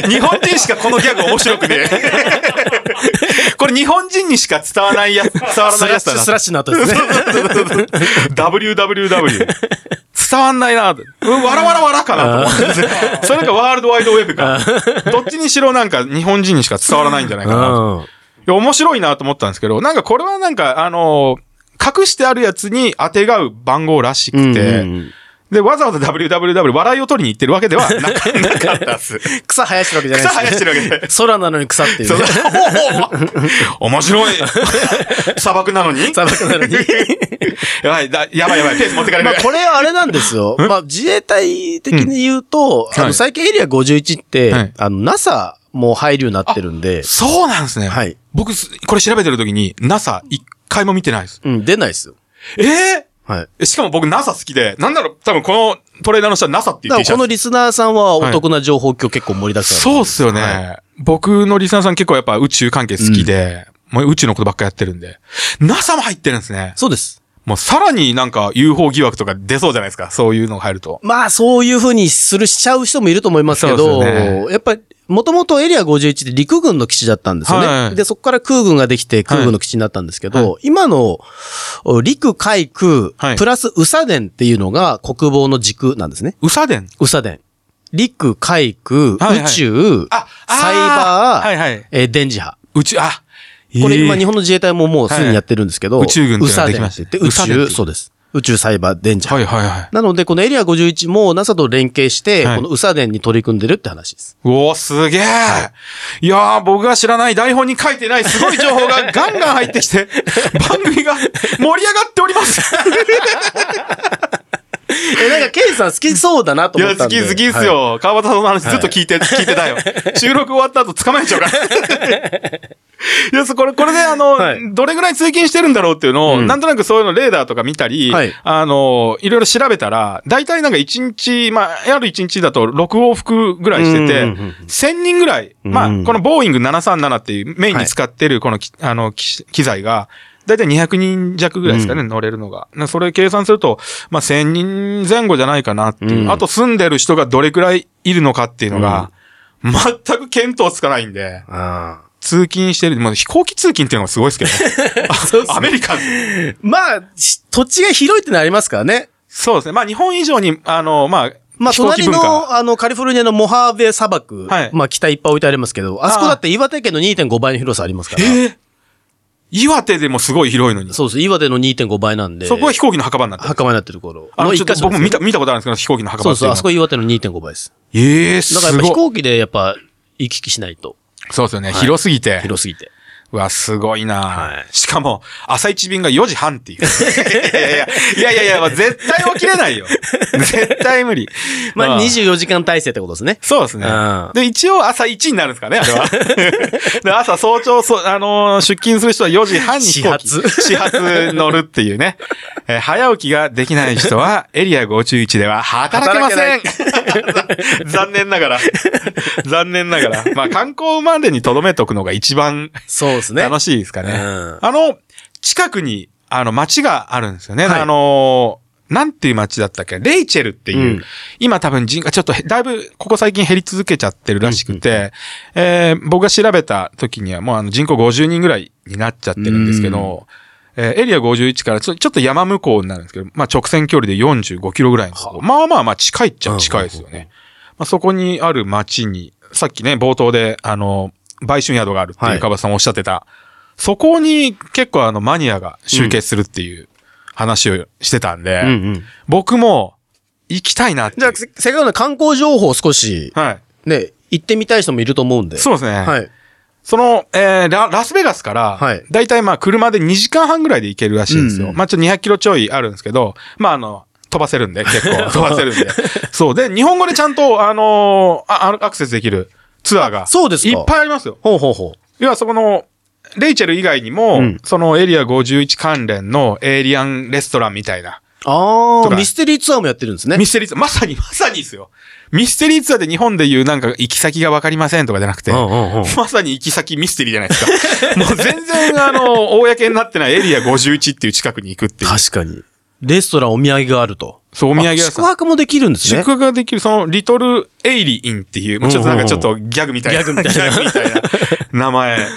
日本人しかこのギャグ面白くねえ。これ日本人にしか伝わらないやつ、伝わらスないやつだなラッシュ、ス。ラッシュの後ですね。www。伝わんないなわらわらわらかなと思って。それかワールドワイドウェブか。どっちにしろなんか日本人にしか伝わらないんじゃないかな面白いなと思ったんですけど、なんかこれはなんか、あの隠してあるやつに当てがう番号らしくて、うんうんうんで、わざわざ www 笑いを取りに行ってるわけではなかなかったっす。草生やしてるわけじゃない草生やしてるわけで。空なのに草っていうそうね。面白い。砂漠なのに砂漠なのに。やばい、だやばいやばい、ペース持ってかれるまあ。これはあれなんですよ。まあ自衛隊的に言うと、あのはい最近エリア51って、はいあの NASA も入るようになってるんで、そうなんですね。はい。僕、すこれ調べてる時に NASA 一回も見てないです。うん、出ないですよ。ええはい。しかも僕 NASA 好きで、なんだろう、多分このトレーナーの人は NASA って言だってこのリスナーさんはお得な情報今日結構盛りだくさん。そうっすよね、は僕のリスナーさん結構やっぱ宇宙関係好きで、もう宇宙のことばっかやってるんで。NASA も入ってるんですね。そうです。もうさらになんか UFO 疑惑とか出そうじゃないですか。そういうのが入ると。まあそういうふうにするしちゃう人もいると思いますけど、ねやっぱり、もともとエリア51で陸軍の基地だったんですよね。はいで、そこから空軍ができて空軍の基地になったんですけど、は今のお陸海空、はいプラス宇佐電っていうのが国防の軸なんですね。宇佐電宇佐電。陸海空、はいはい宇宙、サイバー、はいはい。えー電磁波。宇宙、あ、これ今えー日本の自衛隊ももうすでにやってるんですけど、はい宇宙軍ってできました宇宙、そうです。宇宙サイバー電磁波。はいはいはい。なので、このエリア51も NASA と連携して、はいこの宇佐電に取り組んでるって話です。おー、すげえ、い、やー、僕が知らない台本に書いてないすごい情報がガンガン 入ってきて、番組が盛り上がっております。え、なんか、ケイさん好きそうだなといや、思ったんで。好き好きっすはい。よ。川端さんの話ずっと聞いて、聞いてたよ。収録終わった後捕まえちゃうから。いや、そこれ、これで、あの、はいどれぐらい通勤してるんだろうっていうのを、うんなんとなくそういうのレーダーとか見たり、はいあの、いろいろ調べたら、大体なんか1日、まあ、ある1日だと6往復ぐらいしてて、うんうんうん1000人ぐらい、まあ、うんこのボーイング737っていうメインに使ってるこのき、あの、き機材が、だいたい200人弱ぐらいですかね、乗れるのが。なそれ計算すると、まあ、1000人前後じゃないかなっていう。うんあと住んでる人がどれくらいいるのかっていうのが、全く見当つかないんで、あ通勤してる、まあ、飛行機通勤っていうのがすごいですけどね。アメリカまあ、し土地が広いってのありますからね。そうですね。まあ、日本以上に、あの、まあ、まあ、隣。の、あの、カリフォルニアのモハーベ砂漠、はいまあ、北いっぱい置いてありますけど、あそこだって岩手県の2.5倍の広さありますから。ええ岩手でもすごい広いのに。そうです。岩手の2.5倍なんで。そこは飛行機の墓場になってる。墓場になってる頃。あの、ちょっと僕も見た、見たことあるんですけど、飛行機の墓そうそう、場っていうのはあそこ岩手の2.5倍です。ええすだからやっぱ飛ごい。行機でやっぱ行き来しないと。そうですよね。はい広すぎて。広すぎて。うわ、すごいな、はいしかも、朝一便が4時半っていう。いやいやいや、いや絶対起きれないよ。絶対無理。まあ、24時間体制ってことですね。そうですねうん。で、一応朝1になるんですかね、あれは。で、朝早朝、そあのー出勤する人は4時半に。始発始発乗るっていうね。えー早起きができない人は、エリア51では働けません。残念ながら。残念ながら。まあ、観光までに留めとくのが一番そうですね。楽しいですかね。うんあの、近くに、あの、町があるんですよね。はいあの、なんていう町だったっけ？レイチェルっていう、うん今多分人がちょっとへだいぶここ最近減り続けちゃってるらしくて、えー僕が調べた時にはもうあの人口50人ぐらいになっちゃってるんですけど、えーエリア51からちょちょっと山向こうになるんですけど、まあ直線距離で45キロぐらいのとこまあまあまあ近いっちゃ近いですよね。まあ、そこにある町に、さっきね、冒頭で、あの、売春宿があるってはいいうかばさんおっしゃってた、そこに結構あのマニアが集結するっていう話をしてたんで、うんうん。僕も行きたいなって。じゃあ、せせっかくので観光情報を少し、はい。ね、行ってみたい人もいると思うんで。そうですね。はい。その、えーラ、ラスベガスから、はいだいたいまあ車で2時間半ぐらいで行けるらしいんですよ。うんまあちょっと200キロちょいあるんですけど、まああの、飛ばせるんで、結構飛ばせるんで。そう。で、日本語でちゃんと、あのーあ、あアクセスできるツアーが、そうですかいっぱいありますよ。ほうほうほう。要はそこの、レイチェル以外にも、うんそのエリア51関連のエイリアンレストランみたいな、ああ、ミステリーツアーもやってるんですね。ミステリーツアー、まさにまさにですよ。ミステリーツアーで日本で言うなんか行き先がわかりませんとかじゃなくて、うんうんうんまさに行き先ミステリーじゃないですか。もう全然あの、公になってないエリア51っていう近くに行くっていう。確かに。レストランお土産があると。そう、お土産屋あさん。宿泊もできるんですね。宿泊ができる、その、リトル・エイリインっていう、もうちょっとなんかちょっとギャグみたいな。ギャグみたいなギャグみたいな名前。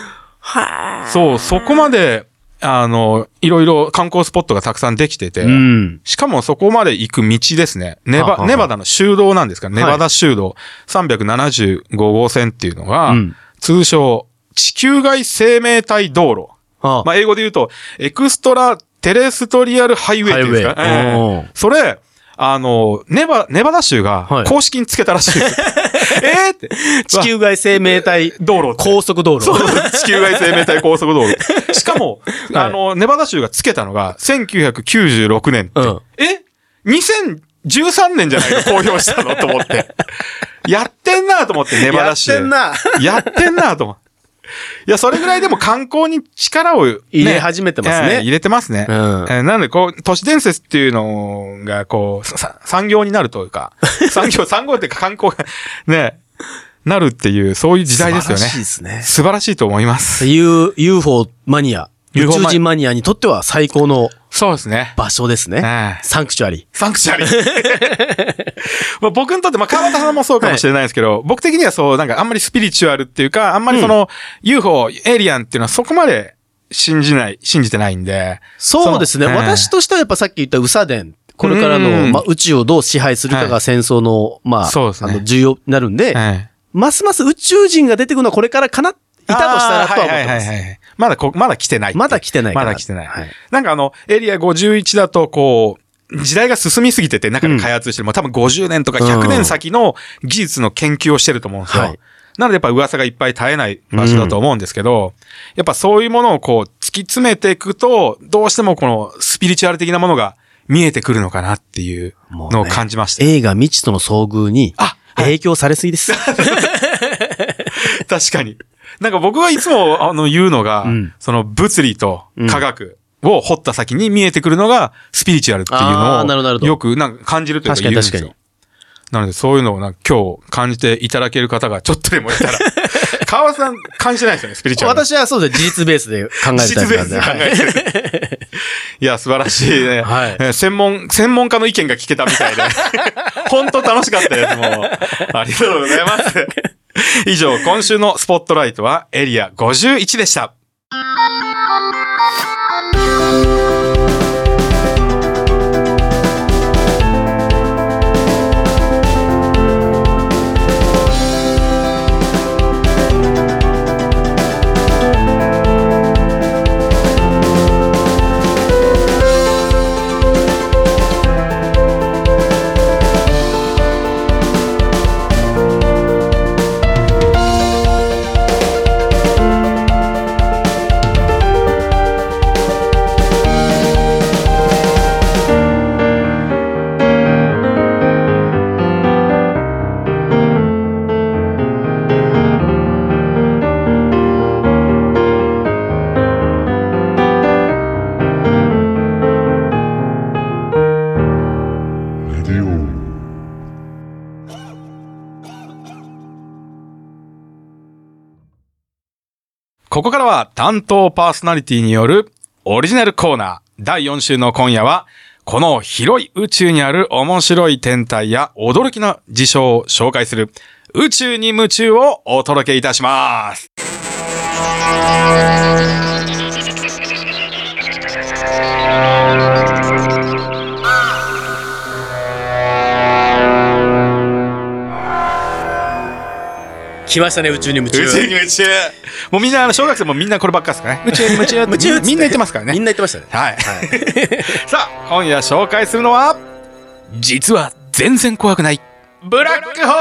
そう、そこまで、あの、いろいろ観光スポットがたくさんできてて、うん。しかもそこまで行く道ですね。ネバ、はあはあネバダの州道なんですかネバダ州道375号線っていうのが、うん通称、地球外生命体道路。あまあ、英語で言うと、 Extraterrestrial Highway っていうんですか？えーそれ、あの、ネバ、ネバダ州がはい公式につけたらしいです。えーって。地球外生命体道路高速道路。そう、地球外生命体高速道路。しかも、はいあの、ネバダ州がつけたのが1996年って。うんえ ?2013 年じゃないの公表したの？と思って。やってんなと思って、ネバダ州。やってんな。やってんなと思って。いや、それぐらいでも観光に力を、ね、入れ始めてますねええ入れてますね。うんえーなので、こう、都市伝説っていうのが、こう、さ産業になるというか、産業、産業っていうか観光が、ね、なるっていう、そういう時代ですよね。素晴らしいですね。素晴らしいと思います。U- UFO マニア、宇宙人マニアにとっては最高のそうですね。場所ですね。ええサンクチュアリ。サンクチュアリー。まあ僕にとって、まあ川端さんもそうかもしれないですけど、僕的にはそう、なんかあんまりスピリチュアルっていうか、あんまりその、UFO、エイリアンっていうのはそこまで信じない、信じてないんで。そうですね。私としてはやっぱさっき言ったウサデン。これからの、うんまあ、宇宙をどう支配するかが戦争の、まあ、ねあの、重要になるんで、ええますます宇宙人が出てくるのはこれからかな、いたとしたらとは思ってます。あーはいはいはいはいまだこ、まだ来てない。まだ来てないまだ来てない。はいなんかあの、エリア51だと、こう、時代が進みすぎてて中で開発してる、もう多分50年とか100年先の技術の研究をしてると思うんですよ。はいなのでやっぱ噂がいっぱい絶えない場所だと思うんですけど、やっぱそういうものをこう突き詰めていくと、どうしてもこのスピリチュアル的なものが見えてくるのかなっていうのを感じました。映画未知との遭遇にあ影響されすぎです。確かに。なんか僕がいつもあの言うのが、うん。その物理と科学を掘った先に見えてくるのがスピリチュアルっていうあーなるほどなるほど。のをよくなんか感じるというか確かに言うんですよ。なのでそういうのをなんか今日感じていただける方がちょっとでもいたら、川端さん感じてないですよね、スピリチュアル。私はそうです。事実ベースで考えるタイ実ベースで。で考えてる。いや、素晴らしいね。はいえー専門、専門家の意見が聞けたみたいで。本当楽しかったです、もう。ありがとうございます。以上、今週のスポットライトはエリア51でした。ここからは担当パーソナリティによるオリジナルコーナー第4週の今夜はこの広い宇宙にある面白い天体や驚きの事象を紹介する宇宙に夢中をお届けいたします。来ましたね、宇宙に夢中。宇宙に夢中。もうみんな、あの、小学生もみんなこればっかですからね。宇宙に夢中夢中みんな言ってますからね。みんな言ってましたね。はい。さあ、今夜紹介するのは、実は全然怖くない、ブラックホ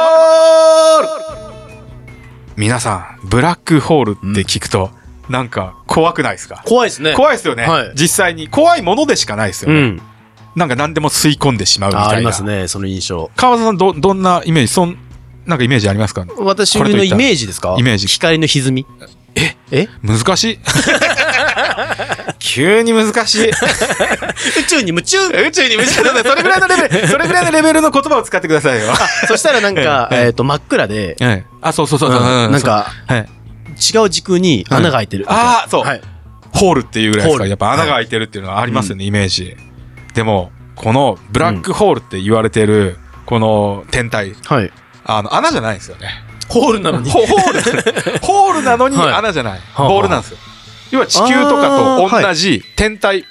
ール皆さん、ブラックホールって聞くと、なんか怖くないですか？怖いですね。怖いですよね、はい実際に。怖いものでしかないですよね。うん。なんか何でも吸い込んでしまうみたいな。あありますね、その印象。川田さん、ど、どんなイメージ、そん、なんかイメージありますか？私のイメージですか？イメージ光の歪み。え？え？難しい？急に難しい。宇宙に夢中？宇宙に夢中だね。それぐらいのレベル、それぐらいのレベルの言葉を使ってくださいよ。そしたらなんか、えええっと、真っ暗で、ええ。あ、そうそうそうなんか、はい。違う軸に穴が開いてる。ああ、そう、はい。ホールっていうぐらいですか？やっぱ穴が開いてるっていうのはありますよね、イメージ。でも、このブラックホールって言われてる、この天体、はい。あの、穴じゃないんですよね。ホールなのに。ホホール、ホールなのにはい穴じゃない。はあボールなんですよ。要は地球とかと同じ天体、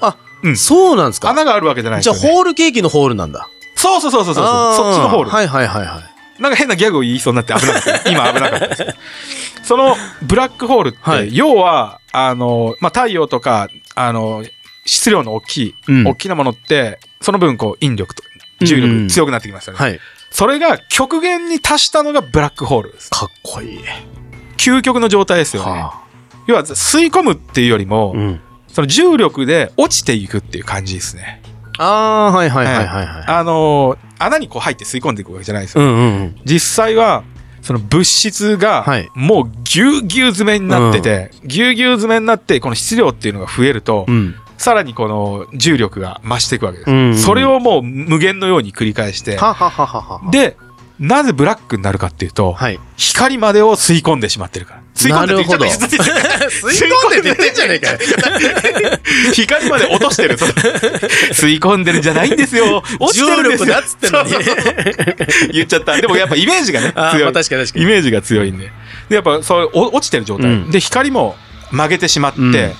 あ、うんそうなんですか。穴があるわけじゃないじゃあ。ホールケーキのホールなんだ。そうそうそうそうそう。そっちのホール。はいはいはいはい。なんか変なギャグを言いそうになって危なかった。今危なかったです。そのブラックホールって、はい要は、あの、まあ、太陽とか、あの、質量の大きい、うん大きなものって、その分、こう、引力と、重力強くなってきますよね。はい。それが極限に達したのがブラックホールです。かっこいい。究極の状態ですよね。は要は、吸い込むっていうよりも、あ。うん。その重力で落ちていくっていう感じですね。ああ、はいはいはいはいはい。あのー穴にこう入って吸い込んでいくわけじゃないですよ。うんうんうん。実際は、その物質がはい、もうぎゅうぎゅう詰めになってて、ぎゅうぎゅう詰めになって、この質量っていうのが増えると、うん。さらにこの重力が増していくわけです。うんそれをもう無限のように繰り返して、ははははは。で、なぜブラックになるかっていうと、はい。光までを吸い込んでしまってるから。吸い込んでって言っちゃったなるほど 吸い込んでって言ってんじゃねえかよ。光まで落としてる。吸い込んでるんじゃないんですよ。落ちてるんですよ。重力だっつってんのに言っちゃった。でもやっぱイメージがね、強い。まあ確かに確かにイメージが強いんで。で、やっぱそう、お落ちてる状態。うんで、光も曲げてしまって、うん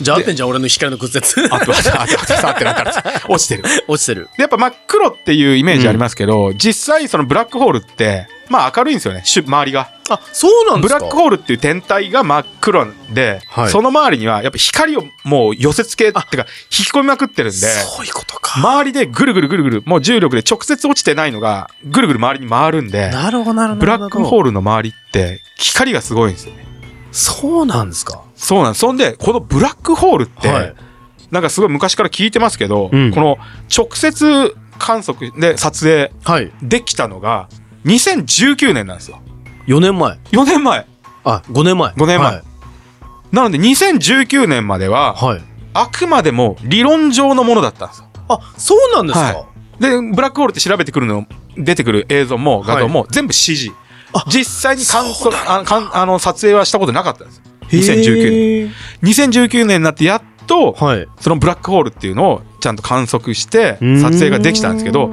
じゃあ合ってんじゃん、俺の光の屈折。あと、あと、あと、あってなったら、落ちてる。で、落ちてる。やっぱ真っ黒っていうイメージありますけど、実際そのブラックホールって、まあ明るいんですよね、しゅ周りが。あ、そうなんですか？ブラックホールっていう天体が真っ黒で、はいその周りにはやっぱ光をもう寄せ付け、ってか引き込みまくってるんで、そういうことか。周りでぐるぐるぐるぐる、もう重力で直接落ちてないのが、ぐるぐる周りに回るんで、なるほど、なるほど。ブラックホール。ルの周りって光がすごいんですよね。そうなんですか？そうなんです。そんで、このブラックホールって、はいなんかすごい昔から聞いてますけど、うんこの直接観測で撮影はい。できたのが、2019年なんですよ。4年前。4年前。あ、5年前。5年前はい。なので2019年までは、はい。あくまでも理論上のものだったんですよ。あ、そうなんですか、はで、ブラックホールって調べてくるの、出てくる映像も画像も全部 CG。あ実際に観測、あかんあの、撮影はしたことなかったんです。へー2019年。2019年になってやっと、はい。そのブラックホールっていうのをちゃんと観測して撮影ができたんですけど、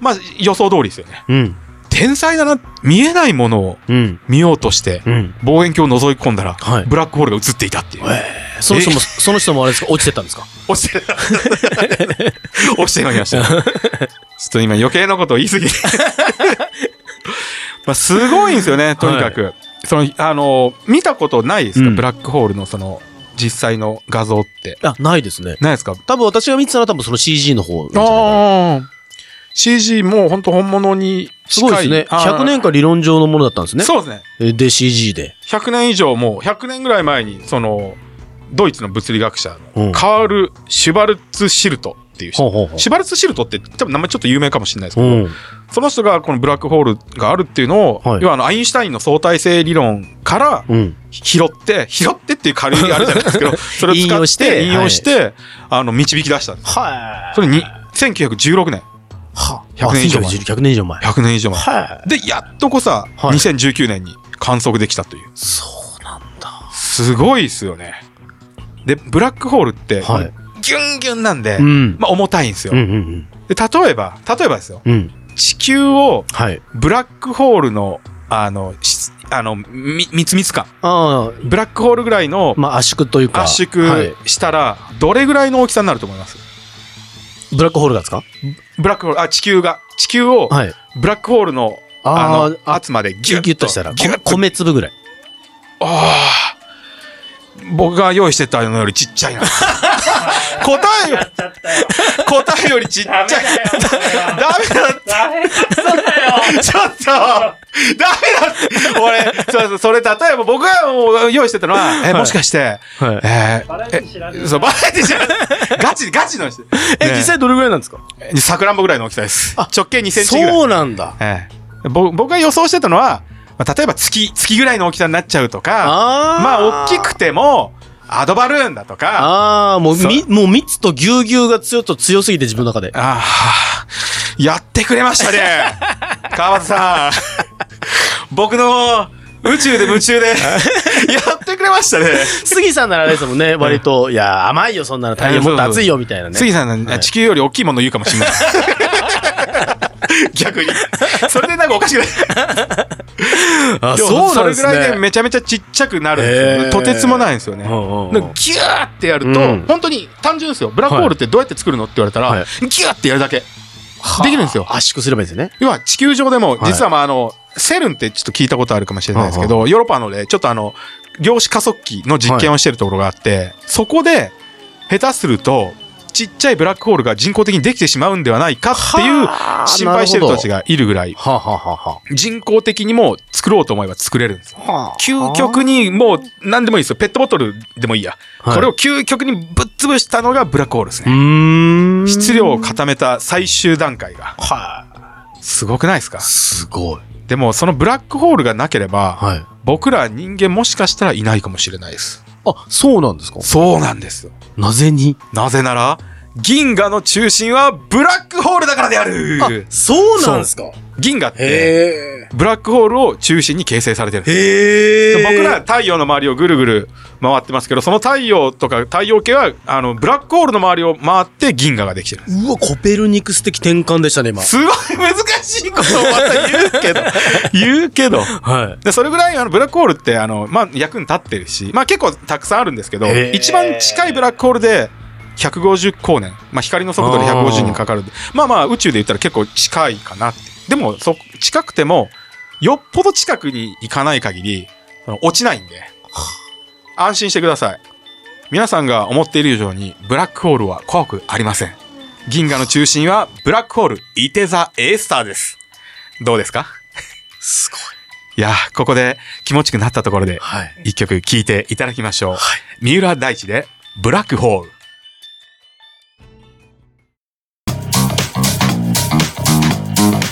まあ予想通りですよね。うん。天才だな、見えないものをうん。見ようとして、うん。望遠鏡を覗き込んだら、はいブラックホールが映っていたっていう。その人も、その人もあれですか？落ちてったんですか？落ちて、落ちてまいりました。ちょっと今余計なことを言い過ぎて。まあすごいんですよね、とにかく。その、あの、見たことないですか、うんブラックホールのその、実際の画像って。あ、ないですね。ないですか？多分私が見てたのは多分その CG の方。ああ。CG も本当本物に近い。すごいですね。あー100年間理論上のものだったんですね。そうですね。えで、CG で。100年以上もう100年ぐらい前に、その、ドイツの物理学者うんのカール・シュバルツシルトっていう人。ほうシュバルツシルトって多分名前ちょっと有名かもしれないですけど、うん。その人がこのブラックホールがあるっていうのを、はい要はあのアインシュタインの相対性理論からうん。拾って、拾ってっていう軽いあれじゃないですけど、それを使ってて、引用して、あの、導き出したんです。はい。それに、1916年、は100年以上前100年以上前。100年以上前。はで、やっとこさ、はい2019年に観測できたという。そうなんだ。すごいですよね。で、ブラックホールって、はいギュンギュンなんで、うん。まあ重たいんですよ。うんうんで、例えば、例えばですよ。うん。うん。地球をはい。ブラックホールの、あの、しあの、み密密感。ブラックホールぐらいのまあ圧縮というか。圧はい縮したら、どれぐらいの大きさになると思います？ブラックホールがですか？ブラックホール、あ、地球が。地球を、はい。ブラックホールの、ああの、あ、圧までギギュュッッギュッとしたら、米粒ぐらい。ああ。僕が用意してたのよりちっちゃいな。答えよ、答えよりちっちゃい。ダメだって。ダメだよちょっとダメだって俺、そうそう、それ例えば僕がもう用意してたのは、え、はいもしかして、はい。えバラエティ知らそう、バラエティじゃない。ガチ、ガチの人。え、ね実際どれぐらいなんですか？さくらんぼぐらいの大きさです。あ直径2センチぐらい。そうなんだ。ええ、ぼ僕が予想してたのは、まあ、例えば月、月ぐらいの大きさになっちゃうとか、あまあ、大きくても、アドバルーンだとか、ああ、もう、み、もう蜜とぎゅうぎゅうが強と強すぎて自分の中で。ああ、やってくれましたね。川端さん。僕の宇宙で夢中で、やってくれましたね。杉さんならあれですもんね、割と、いや、甘いよ、そんなの。太陽もっと熱いよ、みたいなね。杉さんの、はい地球より大きいもの言うかもしれない。逆に。それでなんかおかしくない？そうなんですそれぐらいでね。めちゃめちゃちっちゃくなるんですよ。とてつもないんですよね。うんうんうんでギューってやると、うん本当に単純ですよ。ブラックホールってどうやって作るのって言われたら、はいギューってやるだけ。できるんですよ。圧縮すればいいですよね。要は地球上でも、実はまああの、セルンってちょっと聞いたことあるかもしれないですけど、ヨーロッパので、ちょっとあの、量子加速器の実験をしてるところがあって、そこで、下手すると、ちっちゃいブラックホールが人工的にできてしまうんではないかっていうはあ心配してる人たちがいるぐらい、人工的にも作ろうと思えば作れるんです究極にもう何でもいいですよ。ペットボトルでもいいや。はいこれを究極にぶっ潰したのがブラックホールですうね。質量を固めた最終段階が。はすごくないですか？い。すごい。でもそのブラックホールがなければ、はい。僕ら人間もしかしたらいないかもしれないです。あ、そうなんですか？そうなんですよ。なぜに？なぜなら、銀河の中心はブラックホールだからであるそうなんですか？銀河って、へブラックホールを中心に形成されてる。へえ。僕ら太陽の周りをぐるぐる回ってますけど、その太陽とか太陽系は、あの、ブラックホールの周りを回って銀河ができてる。うわ、コペルニクス的転換でしたね、今。すごい難しいことをまた言うけど、言うけど。はい。で、それぐらい、あの、ブラックホールって、あの、まあ、役に立ってるし、まあ、結構たくさんあるんですけど、一番近いブラックホールで、150光年。まあ、光の速度で150年かかる。まあまあ、宇宙で言ったら結構近いかなって。でも、そ、近くても、よっぽど近くに行かない限り、落ちないんで、安心してください。皆さんが思っている以上に、ブラックホールは怖くありません。銀河の中心は、ブラックホール、イテザ・エースターです。どうですか？すごい。いやー、ここで気持ちくなったところで、はい。一曲聴いていただきましょう。三浦大知で、ブラックホール。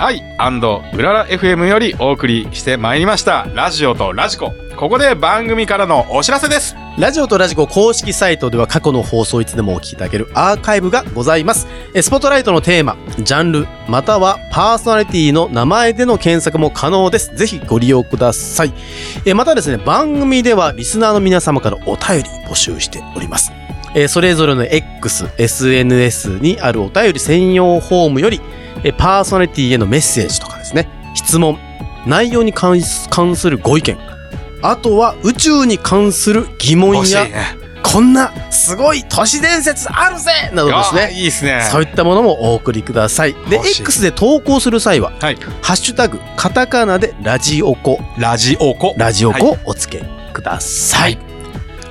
はい、うらら FM よりお送りしてまいりました。ラジオとラジコ。ここで番組からのお知らせです。ラジオとラジコ公式サイトでは過去の放送いつでもお聞きいただけるアーカイブがございます。スポットライトのテーマ、ジャンル、またはパーソナリティの名前での検索も可能です。ぜひご利用ください。えまたですね、番組ではリスナーの皆様からお便り募集しております。えそれぞれの X、SNS にあるお便り専用フォームより、えパーソナリティへのメッセージとかですね、質問、内容に関す関するご意見、あとは宇宙に関する疑問や、ね。こんなすごい都市伝説あるぜなどですね。いいですね。そういったものもお送りください。で、X で投稿する際は、はい。ハッシュタグ、カタカナでラジオコ、ラジオコ。ラジオはいお付けください。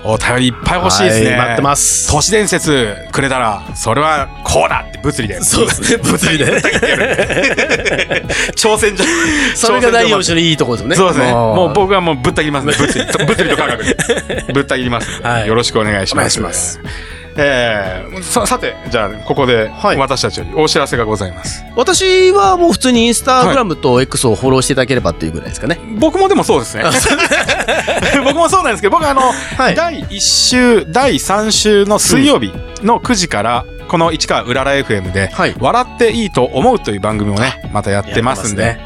お便りいっぱい欲しいですね。はい待ってます。都市伝説くれたら、それはこうだって物理で。そうですね、物理で。挑戦状。それが第4挑戦種のいいところですよね。そうですね。もうう僕はもうぶった切りますね。物理と 物理と科学で。ぶった切りますよろしくお願いします。えー、ささて、じゃあ、ここではい私たちよりお知らせがございます。私はもう普通にインスタグラムと X をフォローしていただければっていうぐらいですかね。僕もでもそうですね。僕もそうなんですけど、僕あの、はい第1週、第3週の水曜日の9時から、この市川うらら FM で、はい笑っていいと思うという番組をね、またやってますんで、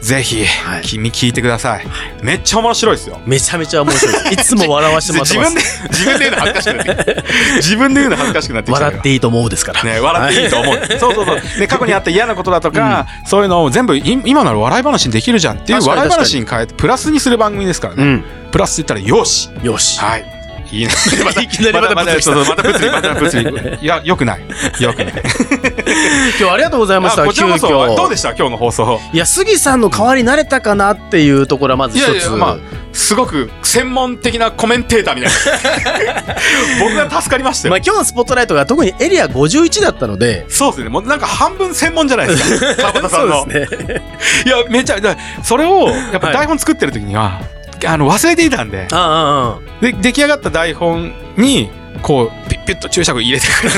ぜひ、はい君聞いてください。めっちゃ面白いですよ。めちゃめちゃ面白いです。いつも笑わせてもらって自ます。分で、自分で言うの恥ずかしくなって。自分で言うの恥ずかしくなって。笑っていいと思うですから。ね、笑っていいと思う。そうそうそう。で、過去にあった嫌なことだとか、そういうのを全部い今なら笑い話にできるじゃんっていう笑い話に変えて、プラスにする番組ですからね。うん。プラスって言ったら、よしよし。はい。いいね。またいきなりまたまた、また物理、また物理。いや、よくない。よくない。今日はありがとうございました。あこちらこそ、急遽どうでした？今日の放送。いや、杉さんの代わりになれたかなっていうところはまず一つ。いやいや、まあ、すごく専門的なコメンテーターみたいな。僕が助かりましたよ。まあ今日のスポットライトが特にエリア51だったので、そうですね。もうなんか半分専門じゃないですか。川端さんの。いや、めちゃ、それを、やっぱ台本作ってる時には、あの、忘れていたんで、ああ、ああ。で、出来上がった台本に、こうピッピュッと注釈入れてくる。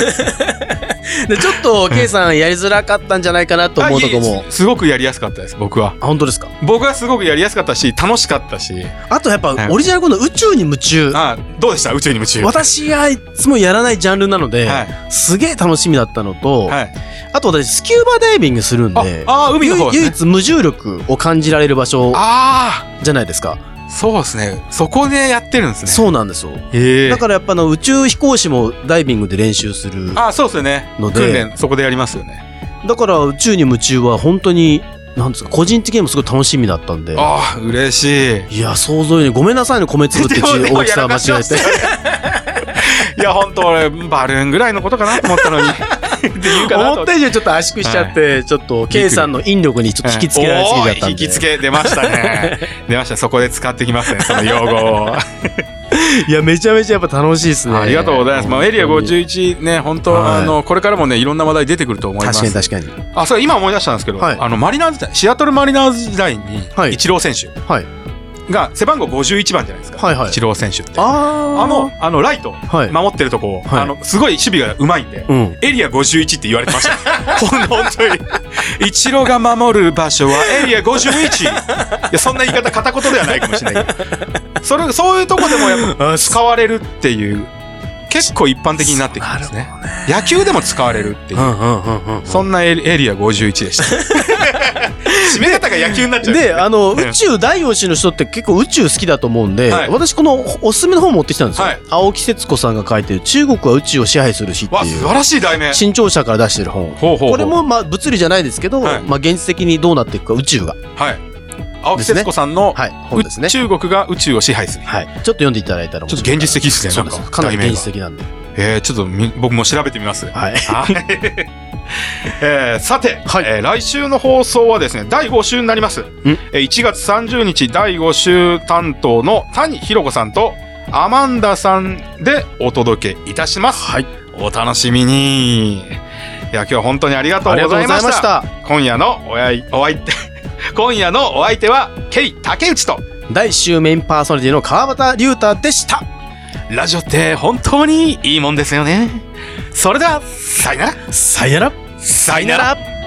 でちょっと K さんやりづらかったんじゃないかなと思うとこも。え。すごくやりやすかったです僕は。あ本当ですか？僕はすごくやりやすかったし楽しかったし。あとやっぱはい。オリジナルコーナー宇宙に夢中。あどうでした？宇宙に夢中。私がいつもやらないジャンルなので、はい。すげえ楽しみだったのと、はい。あと私スキューバダイビングするんあであー海の方ね。唯一無重力を感じられる場所あじゃないですか、あそうですね。そこでやってるんですね。そうなんですよ。だからやっぱあの宇宙飛行士もダイビングで練習するあそうですよね。ので。訓練そこでやりますよね。だから宇宙に夢中は本当になんですか個人的にもすごい楽しみだったんで。ああ嬉しい。いや想像よりごめんなさいね米粒ってちでも大きさ間違えて。いや本当俺バルーンぐらいのことかなと思ったのに思った以上にちょっと圧縮しちゃって、ちょっと K さんの引力にちょっと引きつけられすぎちゃった引きつけ出ましたね。出ました。そこで使ってきますねその用語を。いやめちゃめちゃやっぱ楽しいですね。ありがとうございます。まあ、エリア本当に51ね、本当、はい。あの、これからもね、いろんな話題出てくると思います。確かに確かに。あ、それ今思い出したんですけど、はい。あの、マリナーズ時代、シアトルマリナーズ時代に、はい。イチロー選手。はいが背番号51番じゃないですか。はいはいイチロー選手って。ああの、あの、ライト、はい守ってるとこ、はいあの、すごい守備がうまいんで、うんエリア51って言われてました。本当に。イチローが守る場所はエリア51。いや、そんな言い方片言ではないかもしれないけど。それ、そういうとこでもやっぱ使われるっていう、結構一般的になってきてますね。野球でも使われるっていうう。んうんうんうんそんなエリア51でした。締め方が野球になっちゃう。で、あの、うん宇宙第4子の人って結構宇宙好きだと思うんで、はい私このおすすめの本持ってきたんですよ。はい青木節子さんが書いてる中国は宇宙を支配する日ってわ、いう素晴らしい題名。新潮社から出してる本。ほうほうほうこれもまあ物理じゃないですけど、はいまあ現実的にどうなっていくか宇宙が。はい。青木節子さんの、はい、本ですね。中国が宇宙を支配する。はい。ちょっと読んでいただいたらちょっと現実的ですねなんかかなり現実的なんで。えー、ちょっとみ僕も調べてみます。はい。はい。えーさて、はいえー来週の放送はですね、第5週になります。えー1月30日第5週担当の谷弘子さんとアマンダさんでお届けいたします。はい。お楽しみに。いや、今日は本当にありがとうありがとうございまし。たた。今夜のおやいお相手、今夜のお相手は、ケイ竹内と、第1週メインパーソナリティの川端龍太でした。ラジオって本当にいいもんですよね。それでは、さよなら。さよなら。さよなら。